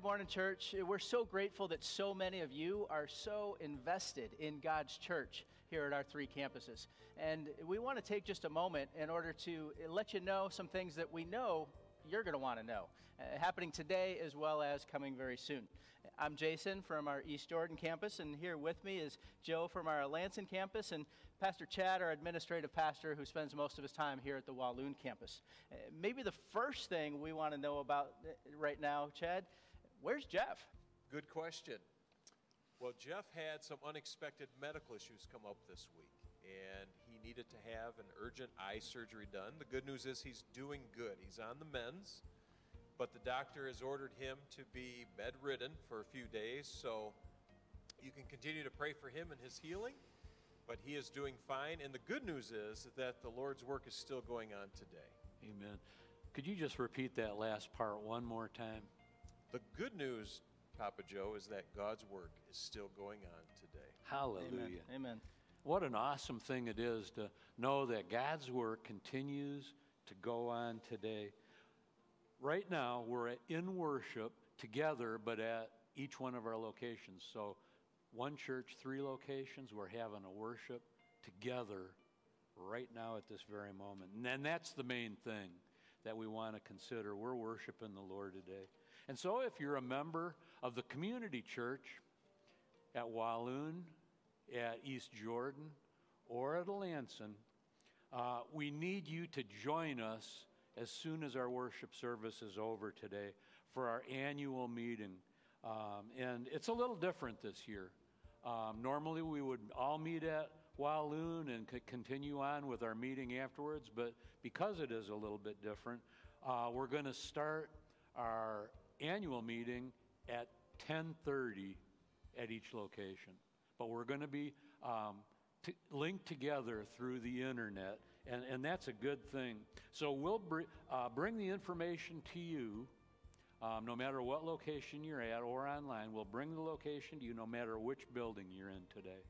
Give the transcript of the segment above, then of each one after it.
good morning, church. We're so grateful that so many of you are so invested in God's church here at our three campuses. And we want to take just a moment in order to let you know some things that we know you're going to want to know, uh, happening today as well as coming very soon. I'm Jason from our East Jordan campus, and here with me is Joe from our Alanson campus, and Pastor Chad, our administrative pastor, who spends most of his time here at the Walloon campus. Uh, maybe the first thing we want to know about uh, right now, Chad, where's Jeff? Good question. Well, Jeff had some unexpected medical issues come up this week, and he needed to have an urgent eye surgery done. The good news is he's doing good. He's on the mends but the doctor has ordered him to be bedridden for a few days. So you can continue to pray for him and his healing, but he is doing fine. And the good news is that the Lord's work is still going on today. Amen. Could you just repeat that last part one more time? The good news, Papa Joe, is that God's work is still going on today. Hallelujah. Amen. Amen. What an awesome thing it is to know that God's work continues to go on today right now we're in worship together, but at each one of our locations. So, one church, three locations, we're having a worship together right now at this very moment. And that's the main thing that we want to consider. We're worshiping the Lord today. And so, if you're a member of the community church at Walloon, at East Jordan, or at Alanson, uh, we need you to join us as soon as our worship service is over today for our annual meeting. Um, and it's a little different this year. Um, normally, we would all meet at Walloon and could continue on with our meeting afterwards, but because it is a little bit different, uh, we're going to start our annual meeting at 10:30 at each location. But we're going to be um, linked together through the internet and, and that's a good thing. So we'll br- uh, bring the information to you. Um, no matter what location you're at or online, we'll bring the location to you no matter which building you're in today.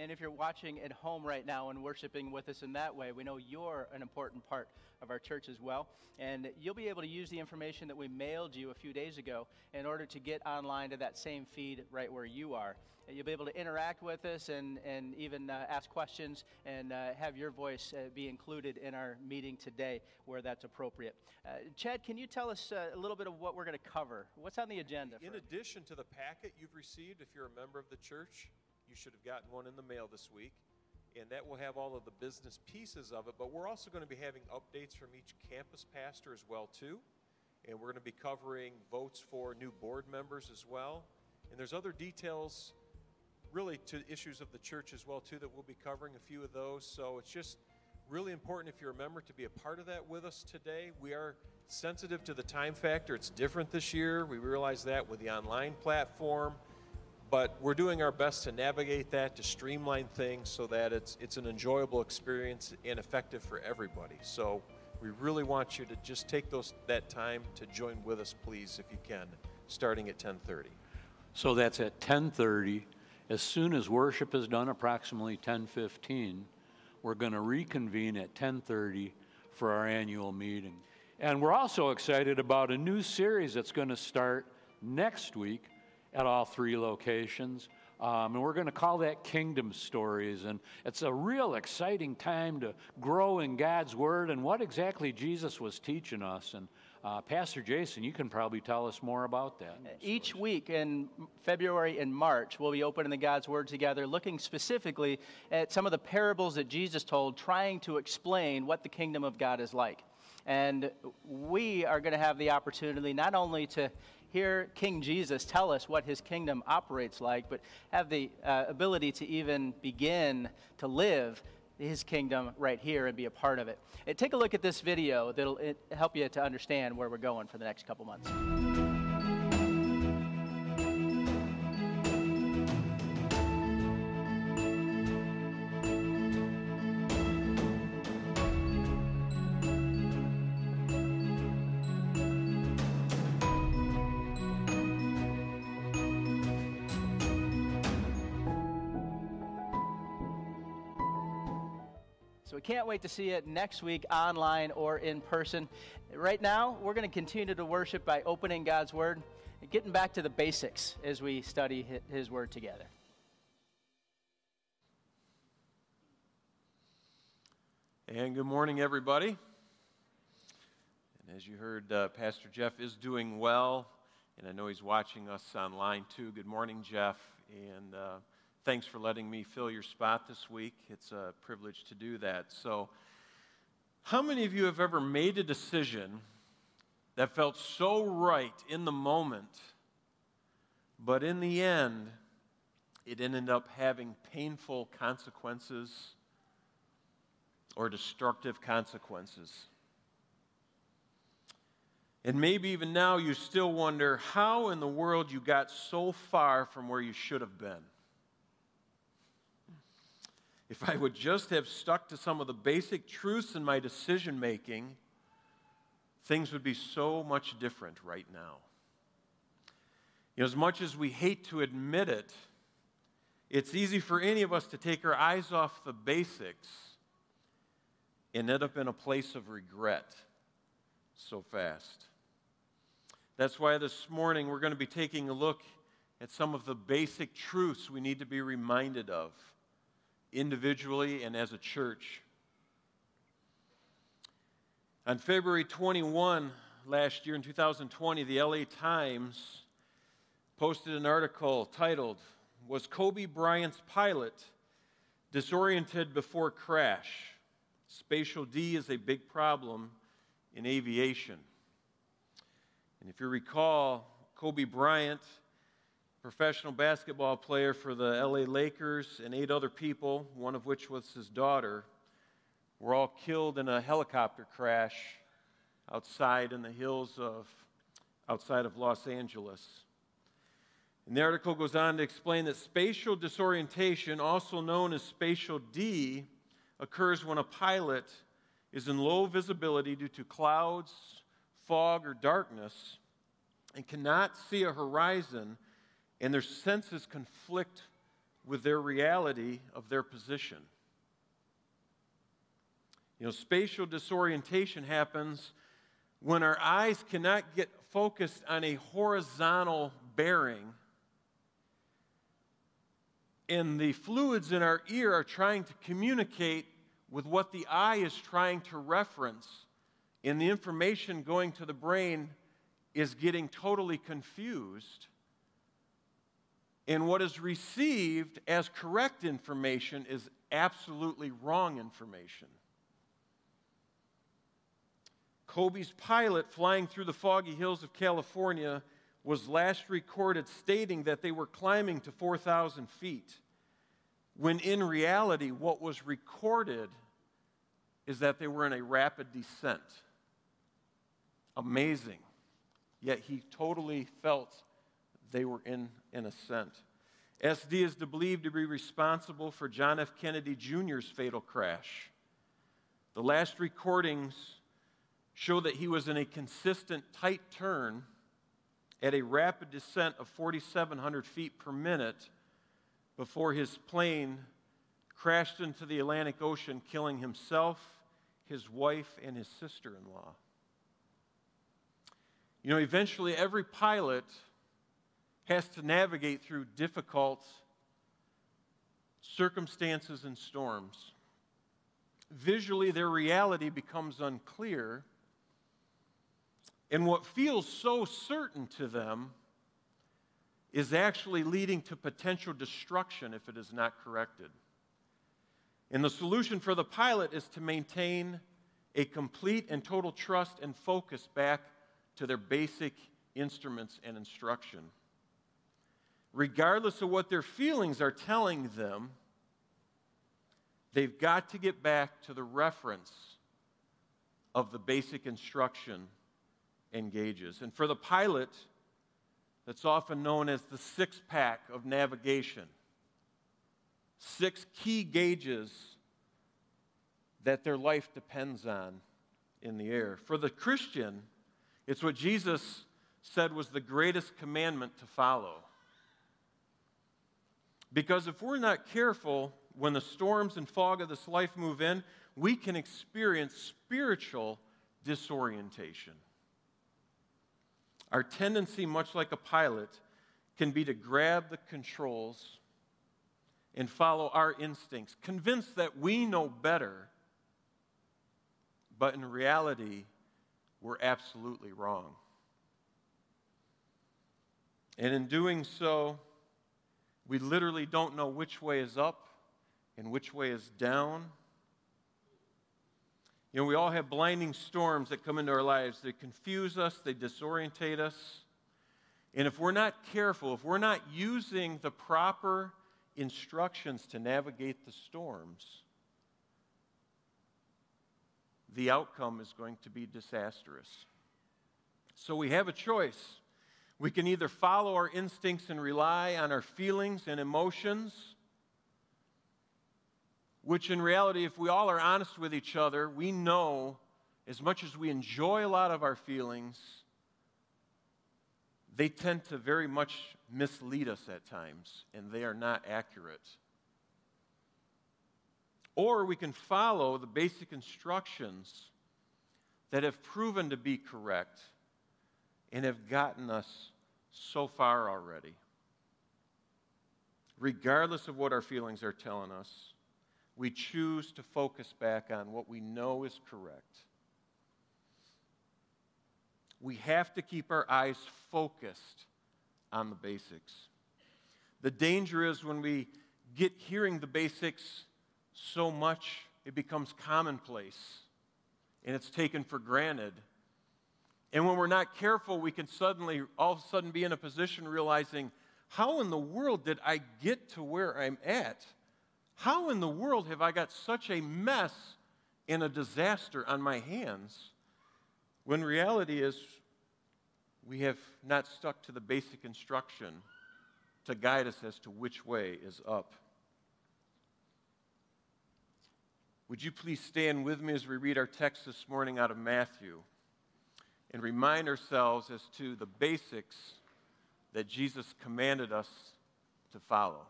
And if you're watching at home right now and worshiping with us in that way, we know you're an important part of our church as well. And you'll be able to use the information that we mailed you a few days ago in order to get online to that same feed right where you are. And you'll be able to interact with us and, and even uh, ask questions and uh, have your voice uh, be included in our meeting today where that's appropriate. Uh, Chad, can you tell us uh, a little bit of what we're going to cover? What's on the agenda? In addition to the packet you've received, if you're a member of the church, you should have gotten one in the mail this week. And that will have all of the business pieces of it. But we're also going to be having updates from each campus pastor as well, too. And we're going to be covering votes for new board members as well. And there's other details really to issues of the church as well, too, that we'll be covering a few of those. So it's just really important if you're a member to be a part of that with us today. We are sensitive to the time factor. It's different this year. We realize that with the online platform but we're doing our best to navigate that, to streamline things so that it's, it's an enjoyable experience and effective for everybody. So we really want you to just take those, that time to join with us, please, if you can, starting at 1030. So that's at 1030. As soon as worship is done, approximately 1015, we're going to reconvene at 1030 for our annual meeting. And we're also excited about a new series that's going to start next week at all three locations. Um, and we're going to call that Kingdom Stories. And it's a real exciting time to grow in God's Word and what exactly Jesus was teaching us. And uh, Pastor Jason, you can probably tell us more about that. Each week in February and March, we'll be opening the God's Word together, looking specifically at some of the parables that Jesus told, trying to explain what the kingdom of God is like. And we are going to have the opportunity not only to hear King Jesus tell us what his kingdom operates like, but have the uh, ability to even begin to live his kingdom right here and be a part of it. Uh, take a look at this video that'll help you to understand where we're going for the next couple months. Can't wait to see it next week online or in person. Right now, we're going to continue to worship by opening God's Word. And getting back to the basics as we study His Word together. And good morning, everybody. And as you heard, uh, Pastor Jeff is doing well, and I know he's watching us online too. Good morning, Jeff, and uh, thanks for letting me fill your spot this week. It's a privilege to do that. So, how many of you have ever made a decision that felt so right in the moment, but in the end, it ended up having painful consequences? or destructive consequences. And maybe even now you still wonder how in the world you got so far from where you should have been. If I would just have stuck to some of the basic truths in my decision making, things would be so much different right now. You know, as much as we hate to admit it, it's easy for any of us to take our eyes off the basics and end up in a place of regret so fast. That's why this morning we're going to be taking a look at some of the basic truths we need to be reminded of individually and as a church. On February 21 last year in 2020, the LA Times posted an article titled, Was Kobe Bryant's pilot disoriented before crash? Spatial D is a big problem in aviation. And if you recall, Kobe Bryant, professional basketball player for the LA Lakers, and eight other people, one of which was his daughter, were all killed in a helicopter crash outside in the hills of outside of Los Angeles. And the article goes on to explain that spatial disorientation, also known as spatial D, occurs when a pilot is in low visibility due to clouds, fog, or darkness and cannot see a horizon, and their senses conflict with their reality of their position. You know, spatial disorientation happens when our eyes cannot get focused on a horizontal bearing and the fluids in our ear are trying to communicate with what the eye is trying to reference, and the information going to the brain is getting totally confused. And what is received as correct information is absolutely wrong information. Kobe's pilot flying through the foggy hills of California was last recorded stating that they were climbing to 4,000 feet, when in reality, what was recorded is that they were in a rapid descent. Amazing. Yet he totally felt they were in an ascent. SD is believed to be responsible for John F. Kennedy Jr.'s fatal crash. The last recordings show that he was in a consistent tight turn at a rapid descent of 4,700 feet per minute before his plane crashed into the Atlantic Ocean, killing himself, his wife, and his sister in law. You know, eventually every pilot has to navigate through difficult circumstances and storms. Visually, their reality becomes unclear, and what feels so certain to them is actually leading to potential destruction if it is not corrected. And the solution for the pilot is to maintain a complete and total trust and focus back to their basic instruments and instruction. Regardless of what their feelings are telling them, they've got to get back to the reference of the basic instruction and gauges. And for the pilot, that's often known as the six pack of navigation. Six key gauges that their life depends on in the air. For the Christian, it's what Jesus said was the greatest commandment to follow. Because if we're not careful, when the storms and fog of this life move in, we can experience spiritual disorientation. Our tendency, much like a pilot, can be to grab the controls and follow our instincts, convinced that we know better, but in reality, we're absolutely wrong. And in doing so, we literally don't know which way is up and which way is down. You know, we all have blinding storms that come into our lives. They confuse us, they disorientate us. And if we're not careful, if we're not using the proper instructions to navigate the storms, the outcome is going to be disastrous. So we have a choice. We can either follow our instincts and rely on our feelings and emotions, which in reality, if we all are honest with each other, we know as much as we enjoy a lot of our feelings, they tend to very much mislead us at times, and they are not accurate. Or we can follow the basic instructions that have proven to be correct and have gotten us so far already. Regardless of what our feelings are telling us, we choose to focus back on what we know is correct. We have to keep our eyes focused on the basics. The danger is when we get hearing the basics so much, it becomes commonplace and it's taken for granted. And when we're not careful, we can suddenly, all of a sudden, be in a position realizing, how in the world did I get to where I'm at? How in the world have I got such a mess and a disaster on my hands? When reality is, we have not stuck to the basic instruction to guide us as to which way is up. Would you please stand with me as we read our text this morning out of Matthew and remind ourselves as to the basics that Jesus commanded us to follow?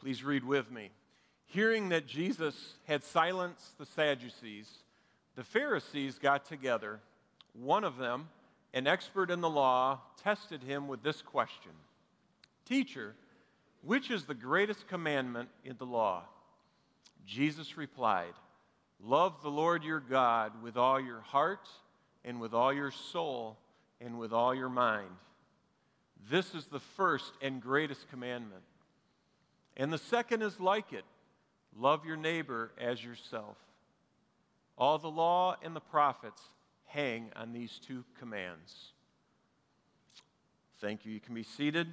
Please read with me. Hearing that Jesus had silenced the Sadducees, the Pharisees got together. One of them, an expert in the law, tested him with this question Teacher, which is the greatest commandment in the law? Jesus replied, Love the Lord your God with all your heart, and with all your soul, and with all your mind. This is the first and greatest commandment. And the second is like it love your neighbor as yourself. All the law and the prophets hang on these two commands. Thank you. You can be seated.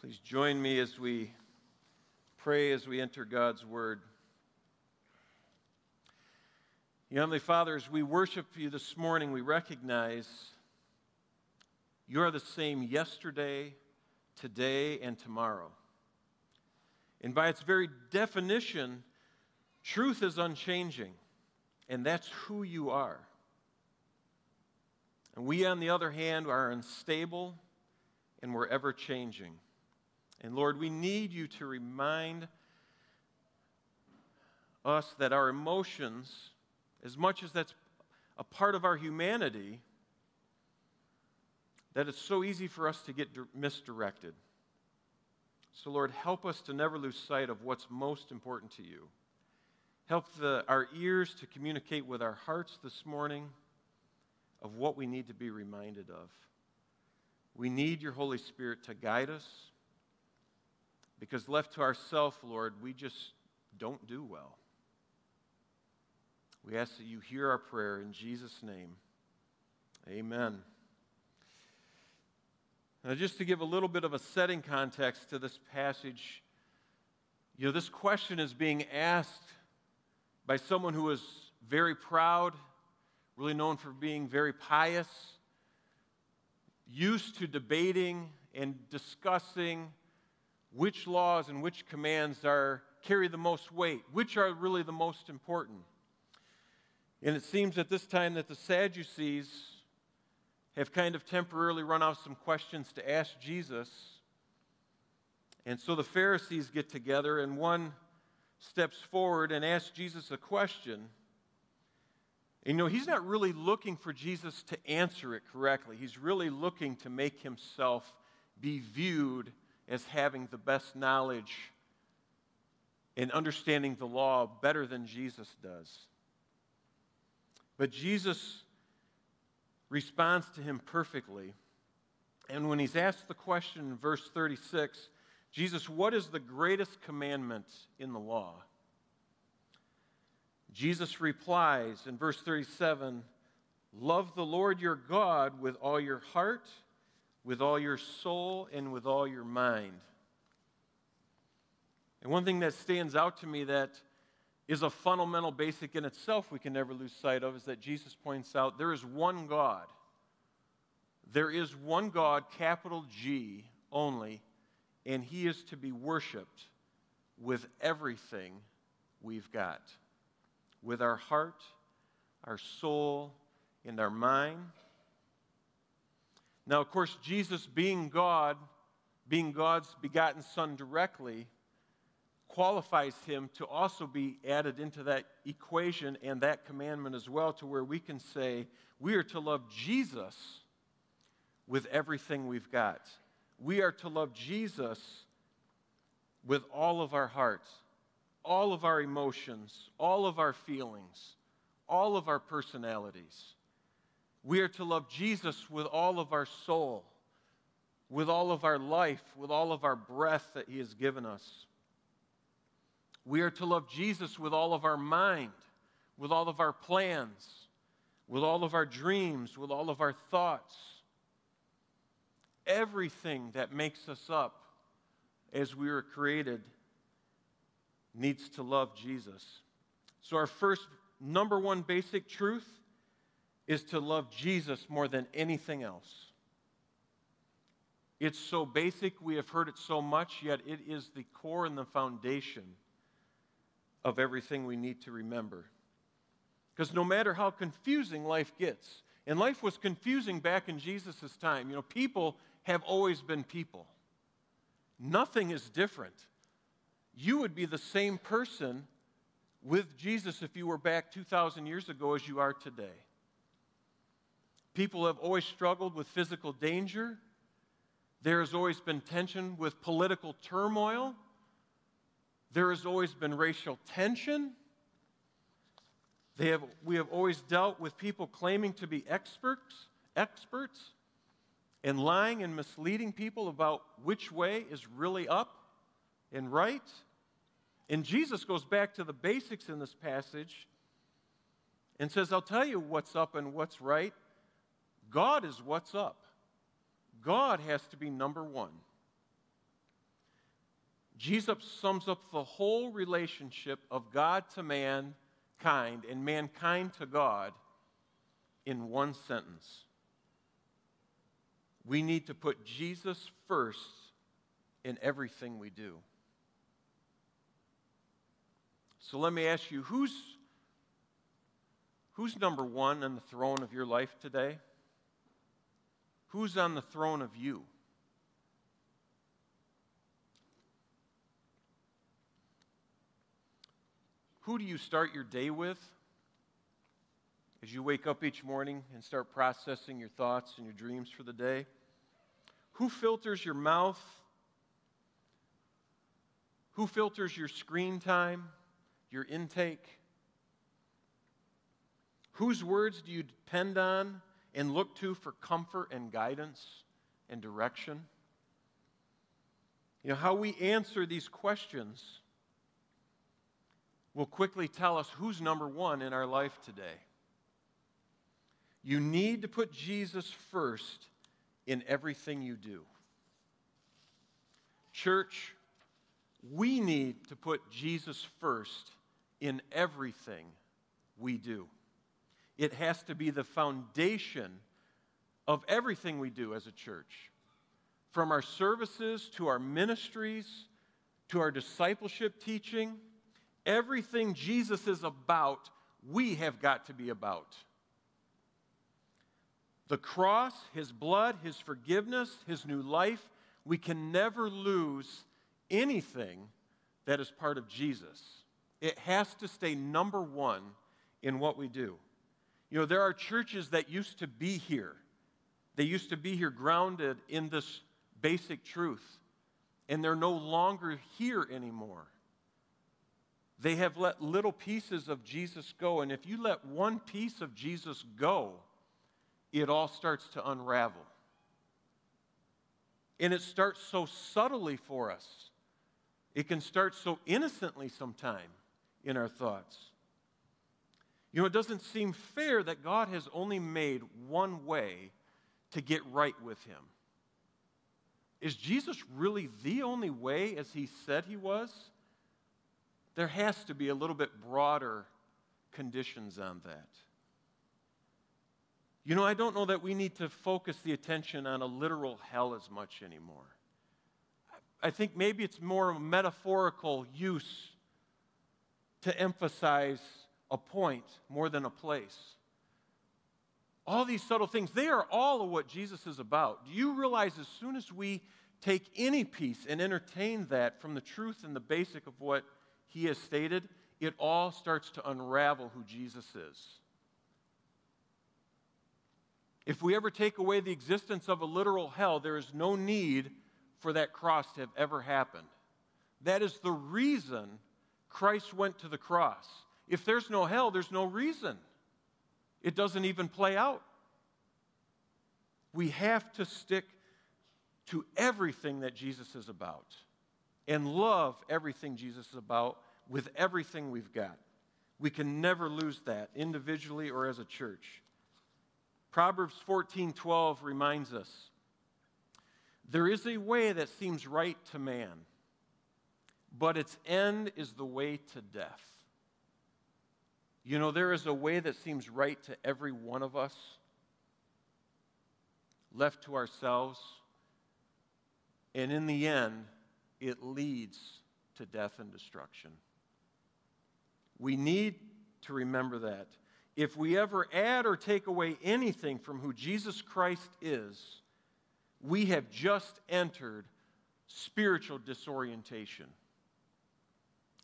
Please join me as we pray as we enter God's Word. Heavenly Father, as we worship you this morning, we recognize you are the same yesterday, today, and tomorrow. And by its very definition, truth is unchanging, and that's who you are. And we, on the other hand, are unstable and we're ever changing. And Lord, we need you to remind us that our emotions, as much as that's a part of our humanity, that it's so easy for us to get misdirected. So, Lord, help us to never lose sight of what's most important to you. Help the, our ears to communicate with our hearts this morning of what we need to be reminded of. We need your Holy Spirit to guide us because left to ourselves, Lord, we just don't do well. We ask that you hear our prayer in Jesus' name. Amen. Now, just to give a little bit of a setting context to this passage, you know, this question is being asked by someone who is very proud, really known for being very pious, used to debating and discussing which laws and which commands are carry the most weight, which are really the most important. And it seems at this time that the Sadducees have kind of temporarily run out some questions to ask Jesus. And so the Pharisees get together, and one steps forward and asks Jesus a question. And, you know, he's not really looking for Jesus to answer it correctly. He's really looking to make himself be viewed as having the best knowledge and understanding the law better than Jesus does. But Jesus responds to him perfectly. And when he's asked the question in verse 36, Jesus, what is the greatest commandment in the law? Jesus replies in verse 37 Love the Lord your God with all your heart, with all your soul, and with all your mind. And one thing that stands out to me that is a fundamental basic in itself we can never lose sight of is that Jesus points out there is one God. There is one God, capital G only, and he is to be worshiped with everything we've got with our heart, our soul, and our mind. Now, of course, Jesus being God, being God's begotten Son directly, qualifies him to also be added into that equation and that commandment as well, to where we can say we are to love Jesus with everything we've got. We are to love Jesus with all of our hearts, all of our emotions, all of our feelings, all of our personalities. We are to love Jesus with all of our soul, with all of our life, with all of our breath that He has given us. We are to love Jesus with all of our mind, with all of our plans, with all of our dreams, with all of our thoughts. Everything that makes us up as we were created needs to love Jesus. So, our first, number one basic truth is to love Jesus more than anything else. It's so basic, we have heard it so much, yet it is the core and the foundation of everything we need to remember. Because no matter how confusing life gets, and life was confusing back in Jesus' time, you know, people have always been people. Nothing is different you would be the same person with Jesus if you were back 2,000 years ago as you are today. People have always struggled with physical danger. There has always been tension with political turmoil. There has always been racial tension. Have, we have always dealt with people claiming to be experts, experts and lying and misleading people about which way is really up and right. And Jesus goes back to the basics in this passage and says, I'll tell you what's up and what's right. God is what's up. God has to be number one. Jesus sums up the whole relationship of God to mankind and mankind to God in one sentence. We need to put Jesus first in everything we do. So let me ask you who's, who's number one on the throne of your life today? Who's on the throne of you? Who do you start your day with? As you wake up each morning and start processing your thoughts and your dreams for the day? Who filters your mouth? Who filters your screen time? your intake? Whose words do you depend on and look to for comfort and guidance and direction? You know, how we answer these questions will quickly tell us who's number one in our life today. You need to put Jesus first in everything you do. Church, we need to put Jesus first in everything we do. It has to be the foundation of everything we do as a church. From our services to our ministries to our discipleship teaching, everything Jesus is about, we have got to be about. The cross, His blood, His forgiveness, His new life, we can never lose anything that is part of Jesus. It has to stay number one in what we do. You know, there are churches that used to be here. They used to be here grounded in this basic truth, and they're no longer here anymore. They have let little pieces of Jesus go, and if you let one piece of Jesus go, it all starts to unravel. And it starts so subtly for us. It can start so innocently sometime in our thoughts. You know, it doesn't seem fair that God has only made one way to get right with Him. Is Jesus really the only way as He said He was? There has to be a little bit broader conditions on that. You know, I don't know that we need to focus the attention on a literal hell as much anymore. I think maybe it's more a metaphorical use to emphasize a point more than a place. All these subtle things, they are all of what Jesus is about. Do you realize as soon as we take any piece and entertain that from the truth and the basic of what he has stated, it all starts to unravel who Jesus is. If we ever take away the existence of a literal hell, there is no need for that cross to have ever happened. That is the reason Christ went to the cross. If there's no hell, there's no reason. It doesn't even play out. We have to stick to everything that Jesus is about and love everything Jesus is about with everything we've got. We can never lose that individually or as a church. Proverbs 14:12 reminds us there is a way that seems right to man, but its end is the way to death. You know, there is a way that seems right to every one of us. Left to ourselves, and in the end, it leads to death and destruction. We need to remember that. If we ever add or take away anything from who Jesus Christ is, we have just entered spiritual disorientation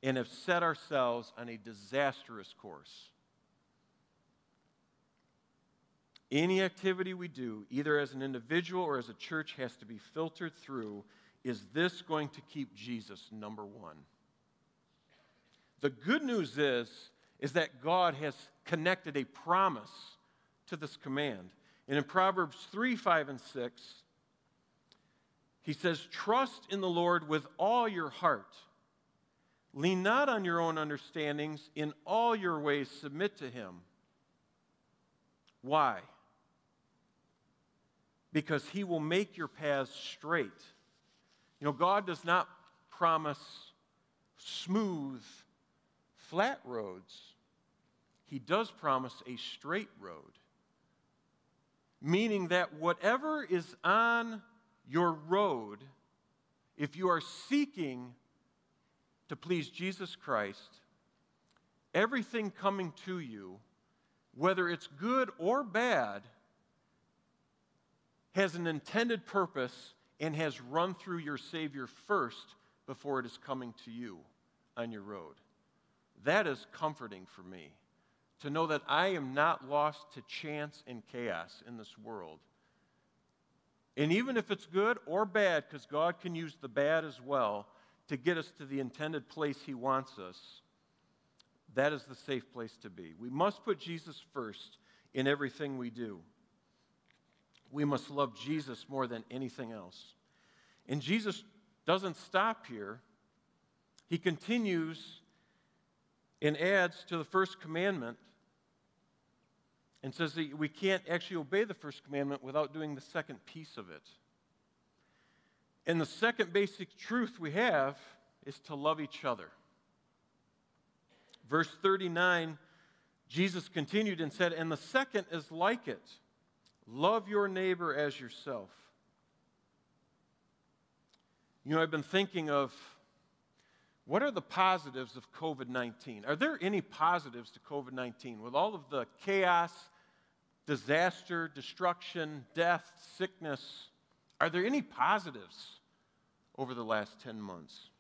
and have set ourselves on a disastrous course. Any activity we do, either as an individual or as a church, has to be filtered through is this going to keep Jesus number one? The good news is, is that God has connected a promise to this command. And in Proverbs 3, 5, and 6, he says, Trust in the Lord with all your heart. Lean not on your own understandings. In all your ways, submit to him. Why? Because he will make your paths straight. You know, God does not promise smooth, flat roads, He does promise a straight road. Meaning that whatever is on your road, if you are seeking to please Jesus Christ, everything coming to you, whether it's good or bad, has an intended purpose and has run through your Savior first before it is coming to you on your road. That is comforting for me to know that I am not lost to chance and chaos in this world. And even if it's good or bad, because God can use the bad as well to get us to the intended place He wants us, that is the safe place to be. We must put Jesus first in everything we do we must love Jesus more than anything else. And Jesus doesn't stop here, he continues and adds to the first commandment and says that we can't actually obey the first commandment without doing the second piece of it. And the second basic truth we have is to love each other. Verse 39, Jesus continued and said, And the second is like it Love your neighbor as yourself. You know, I've been thinking of what are the positives of COVID 19? Are there any positives to COVID 19? With all of the chaos, disaster, destruction, death, sickness, are there any positives over the last 10 months?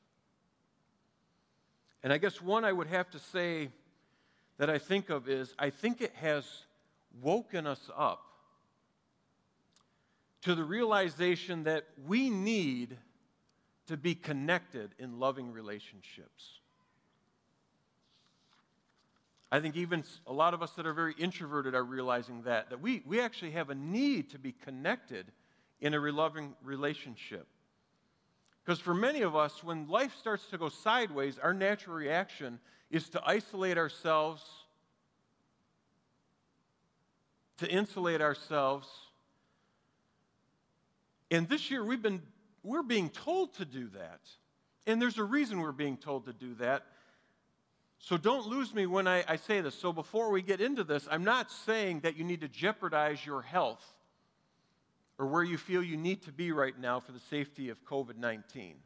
And I guess one I would have to say that I think of is I think it has woken us up to the realization that we need to be connected in loving relationships. I think even a lot of us that are very introverted are realizing that, that we, we actually have a need to be connected in a loving relationship. Because for many of us, when life starts to go sideways, our natural reaction is to isolate ourselves, to insulate ourselves. And this year we've been we're being told to do that. And there's a reason we're being told to do that. So don't lose me when I, I, say this. So before we get into this, I'm not saying that you need to jeopardize your health or where you feel you need to be right now for the safety of COVID 19.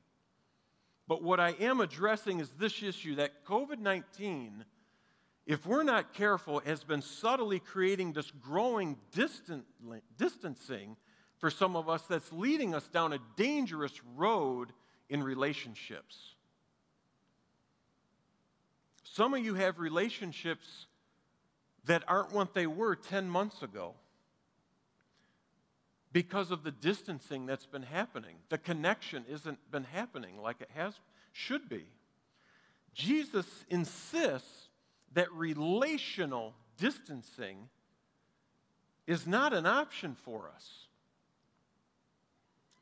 But what I am addressing is this issue that COVID 19, if we're not careful, has been subtly creating this growing distant, distancing for some of us that's leading us down a dangerous road in relationships. Some of you have relationships that aren't what they were 10 months ago because of the distancing that's been happening. The connection isn't been happening like it has should be. Jesus insists that relational distancing is not an option for us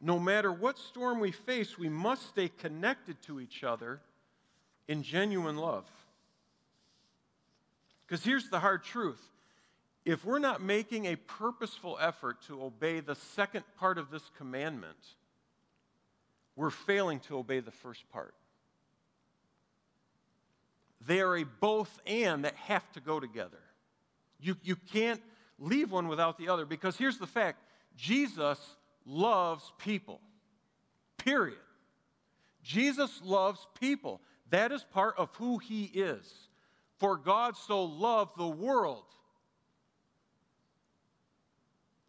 no matter what storm we face, we must stay connected to each other in genuine love. Because here's the hard truth if we're not making a purposeful effort to obey the second part of this commandment, we're failing to obey the first part. They are a both and that have to go together. You, you can't leave one without the other because here's the fact Jesus loves people. Period. Jesus loves people. That is part of who he is. For God so loved the world.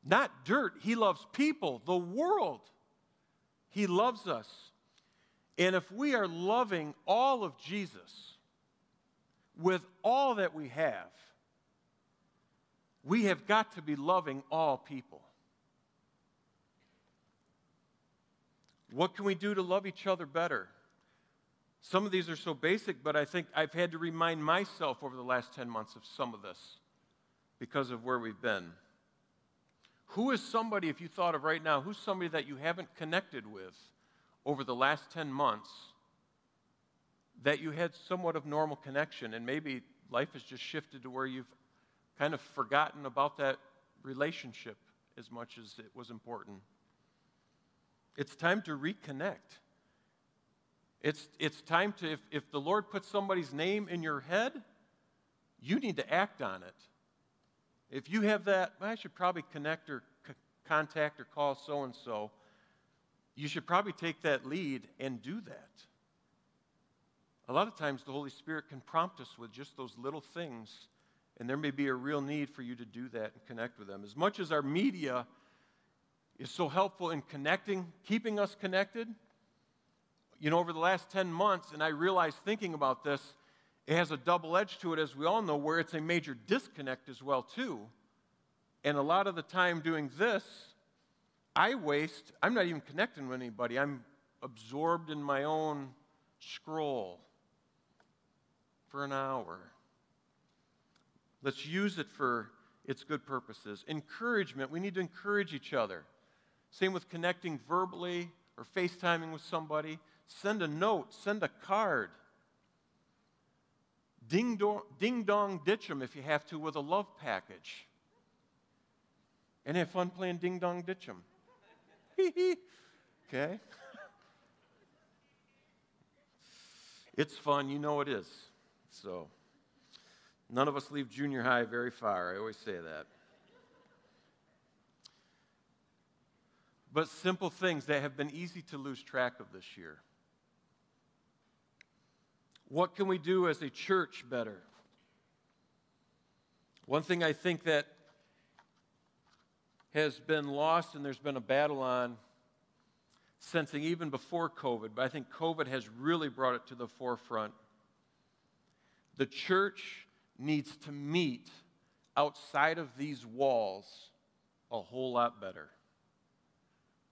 Not dirt, he loves people, the world. He loves us. And if we are loving all of Jesus with all that we have, we have got to be loving all people. What can we do to love each other better? Some of these are so basic, but I think I've had to remind myself over the last 10 months of some of this because of where we've been. Who is somebody, if you thought of right now, who's somebody that you haven't connected with over the last 10 months that you had somewhat of normal connection and maybe life has just shifted to where you've kind of forgotten about that relationship as much as it was important? It's time to reconnect. It's, it's time to, if, if the Lord puts somebody's name in your head, you need to act on it. If you have that, well, I should probably connect or c- contact or call so and so, you should probably take that lead and do that. A lot of times the Holy Spirit can prompt us with just those little things, and there may be a real need for you to do that and connect with them. As much as our media is so helpful in connecting, keeping us connected. You know, over the last 10 months, and I realized thinking about this, it has a double edge to it, as we all know, where it's a major disconnect as well, too. And a lot of the time doing this, I waste, I'm not even connecting with anybody. I'm absorbed in my own scroll for an hour. Let's use it for its good purposes. Encouragement, we need to encourage each other. Same with connecting verbally or FaceTiming with somebody. Send a note, send a card. Ding, do- ding dong ditch them if you have to with a love package. And have fun playing ding dong ditch them. okay? it's fun, you know it is. So, none of us leave junior high very far. I always say that. But simple things that have been easy to lose track of this year. What can we do as a church better? One thing I think that has been lost and there's been a battle on sensing even before COVID, but I think COVID has really brought it to the forefront. The church needs to meet outside of these walls a whole lot better.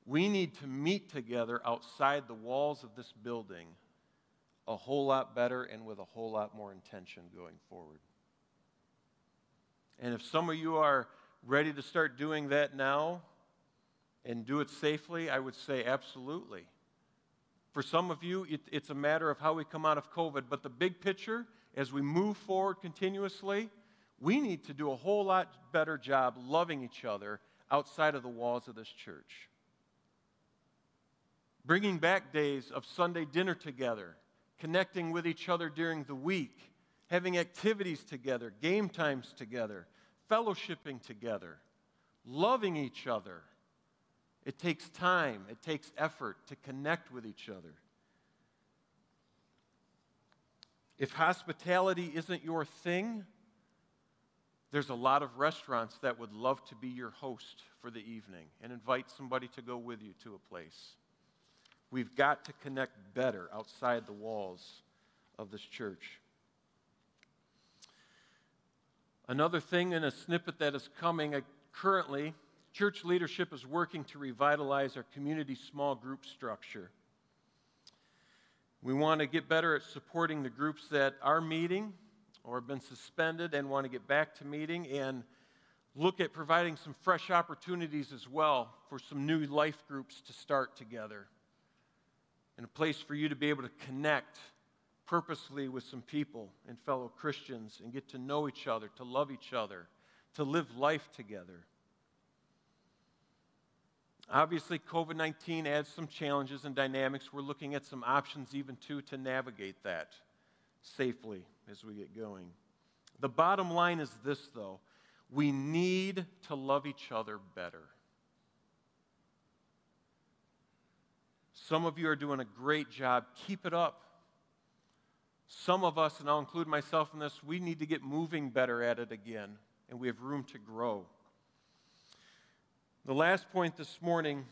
We need to meet together outside the walls of this building a whole lot better and with a whole lot more intention going forward. And if some of you are ready to start doing that now and do it safely, I would say absolutely. For some of you, it, it's a matter of how we come out of COVID. But the big picture, as we move forward continuously, we need to do a whole lot better job loving each other outside of the walls of this church. Bringing back days of Sunday dinner together, connecting with each other during the week, having activities together, game times together, fellowshipping together, loving each other. It takes time, it takes effort to connect with each other. If hospitality isn't your thing, there's a lot of restaurants that would love to be your host for the evening and invite somebody to go with you to a place. We've got to connect better outside the walls of this church. Another thing in a snippet that is coming uh, currently, church leadership is working to revitalize our community small group structure. We want to get better at supporting the groups that are meeting or have been suspended and want to get back to meeting and look at providing some fresh opportunities as well for some new life groups to start together and a place for you to be able to connect purposely with some people and fellow Christians and get to know each other, to love each other, to live life together. Obviously, COVID 19 adds some challenges and dynamics. We're looking at some options, even too, to navigate that safely as we get going. The bottom line is this, though we need to love each other better. Some of you are doing a great job. Keep it up. Some of us, and I'll include myself in this, we need to get moving better at it again, and we have room to grow. The last point this morning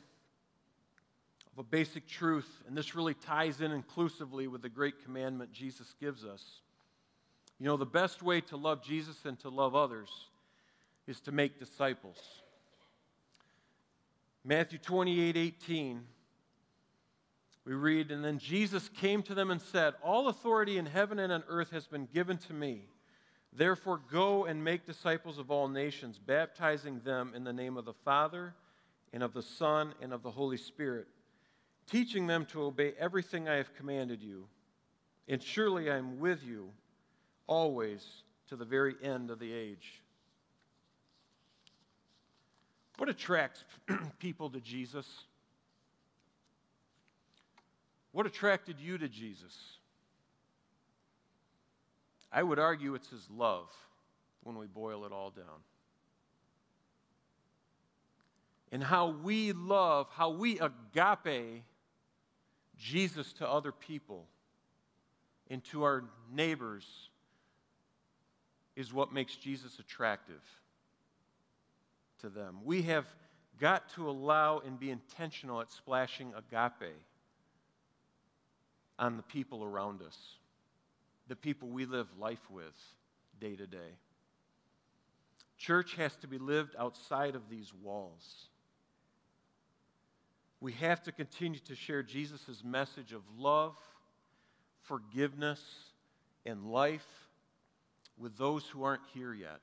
of a basic truth, and this really ties in inclusively with the great commandment Jesus gives us. You know, the best way to love Jesus and to love others is to make disciples. Matthew 28 18, we read, And then Jesus came to them and said, All authority in heaven and on earth has been given to me. Therefore, go and make disciples of all nations, baptizing them in the name of the Father, and of the Son, and of the Holy Spirit, teaching them to obey everything I have commanded you. And surely I am with you always to the very end of the age. What attracts people to Jesus? What attracted you to Jesus? I would argue it's his love when we boil it all down. And how we love, how we agape Jesus to other people and to our neighbors is what makes Jesus attractive to them. We have got to allow and be intentional at splashing agape on the people around us the people we live life with day to day. Church has to be lived outside of these walls. We have to continue to share Jesus' message of love, forgiveness, and life with those who aren't here yet.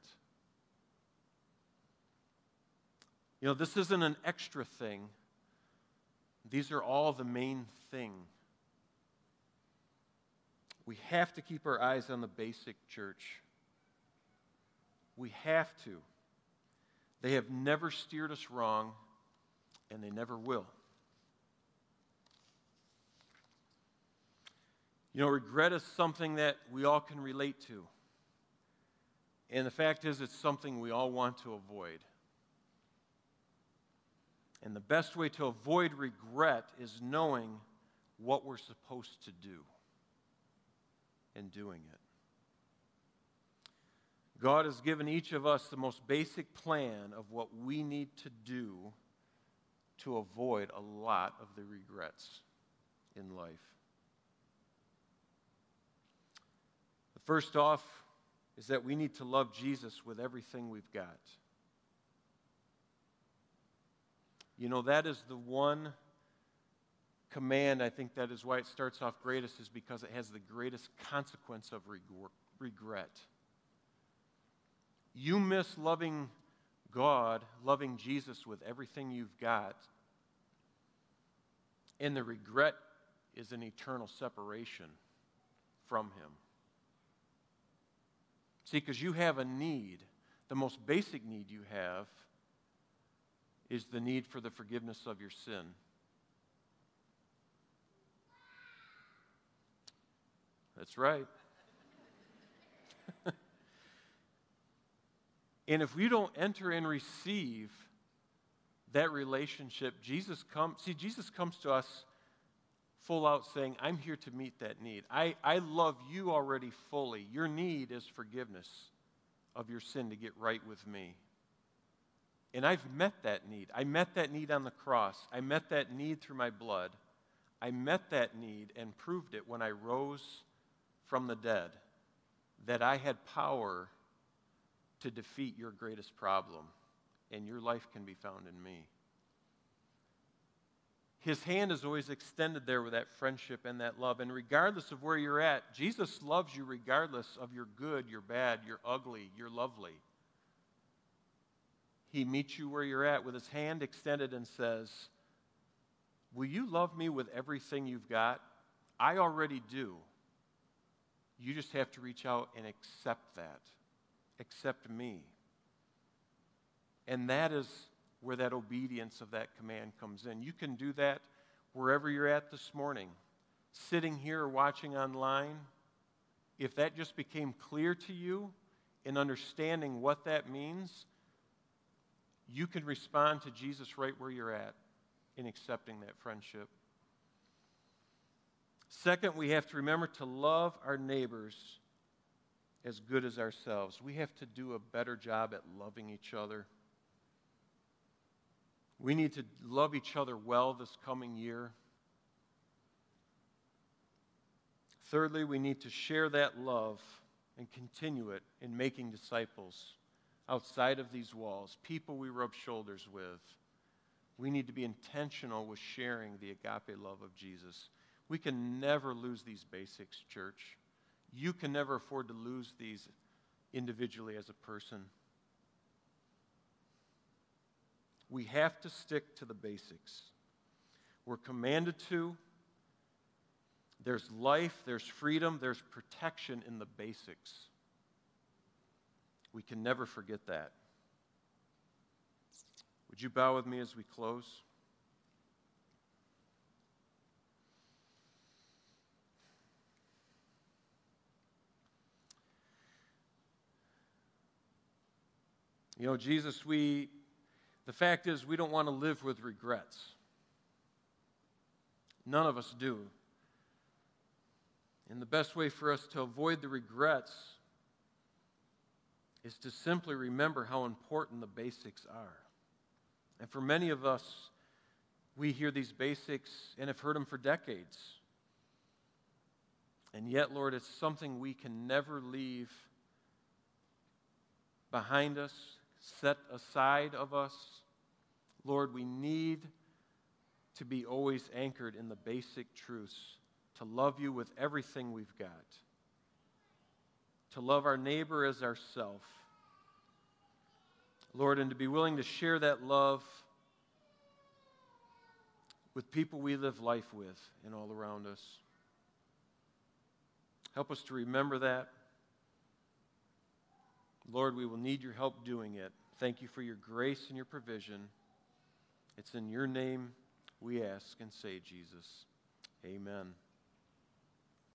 You know, this isn't an extra thing, these are all the main thing we have to keep our eyes on the basic church. We have to. They have never steered us wrong, and they never will. You know, regret is something that we all can relate to. And the fact is, it's something we all want to avoid. And the best way to avoid regret is knowing what we're supposed to do and doing it. God has given each of us the most basic plan of what we need to do to avoid a lot of the regrets in life. The First off, is that we need to love Jesus with everything we've got. You know, that is the one command, I think that is why it starts off greatest, is because it has the greatest consequence of regret. You miss loving God, loving Jesus with everything you've got, and the regret is an eternal separation from Him. See, because you have a need. The most basic need you have is the need for the forgiveness of your sin. That's right. and if we don't enter and receive that relationship, Jesus comes, see, Jesus comes to us full out saying, I'm here to meet that need. I, I love you already fully. Your need is forgiveness of your sin to get right with me. And I've met that need. I met that need on the cross. I met that need through my blood. I met that need and proved it when I rose from the dead that I had power to defeat your greatest problem, and your life can be found in me. His hand is always extended there with that friendship and that love. And regardless of where you're at, Jesus loves you regardless of your good, your bad, your ugly, your lovely. He meets you where you're at with his hand extended and says, Will you love me with everything you've got? I already do. You just have to reach out and accept that. Accept me. And that is where that obedience of that command comes in. You can do that wherever you're at this morning, sitting here watching online. If that just became clear to you in understanding what that means, you can respond to Jesus right where you're at in accepting that friendship. Second, we have to remember to love our neighbors as good as ourselves. We have to do a better job at loving each other. We need to love each other well this coming year. Thirdly, we need to share that love and continue it in making disciples outside of these walls, people we rub shoulders with. We need to be intentional with sharing the agape love of Jesus. We can never lose these basics, church. You can never afford to lose these individually as a person. We have to stick to the basics. We're commanded to. There's life, there's freedom, there's protection in the basics. We can never forget that. Would you bow with me as we close? You know, Jesus, we the fact is, we don't want to live with regrets. None of us do. And the best way for us to avoid the regrets is to simply remember how important the basics are. And for many of us, we hear these basics and have heard them for decades. And yet, Lord, it's something we can never leave behind us, set aside of us. Lord, we need to be always anchored in the basic truths to love you with everything we've got, to love our neighbor as ourself. Lord, and to be willing to share that love with people we live life with and all around us. Help us to remember that. Lord, we will need your help doing it. Thank you for your grace and your provision. It's in your name we ask and say, Jesus. Amen.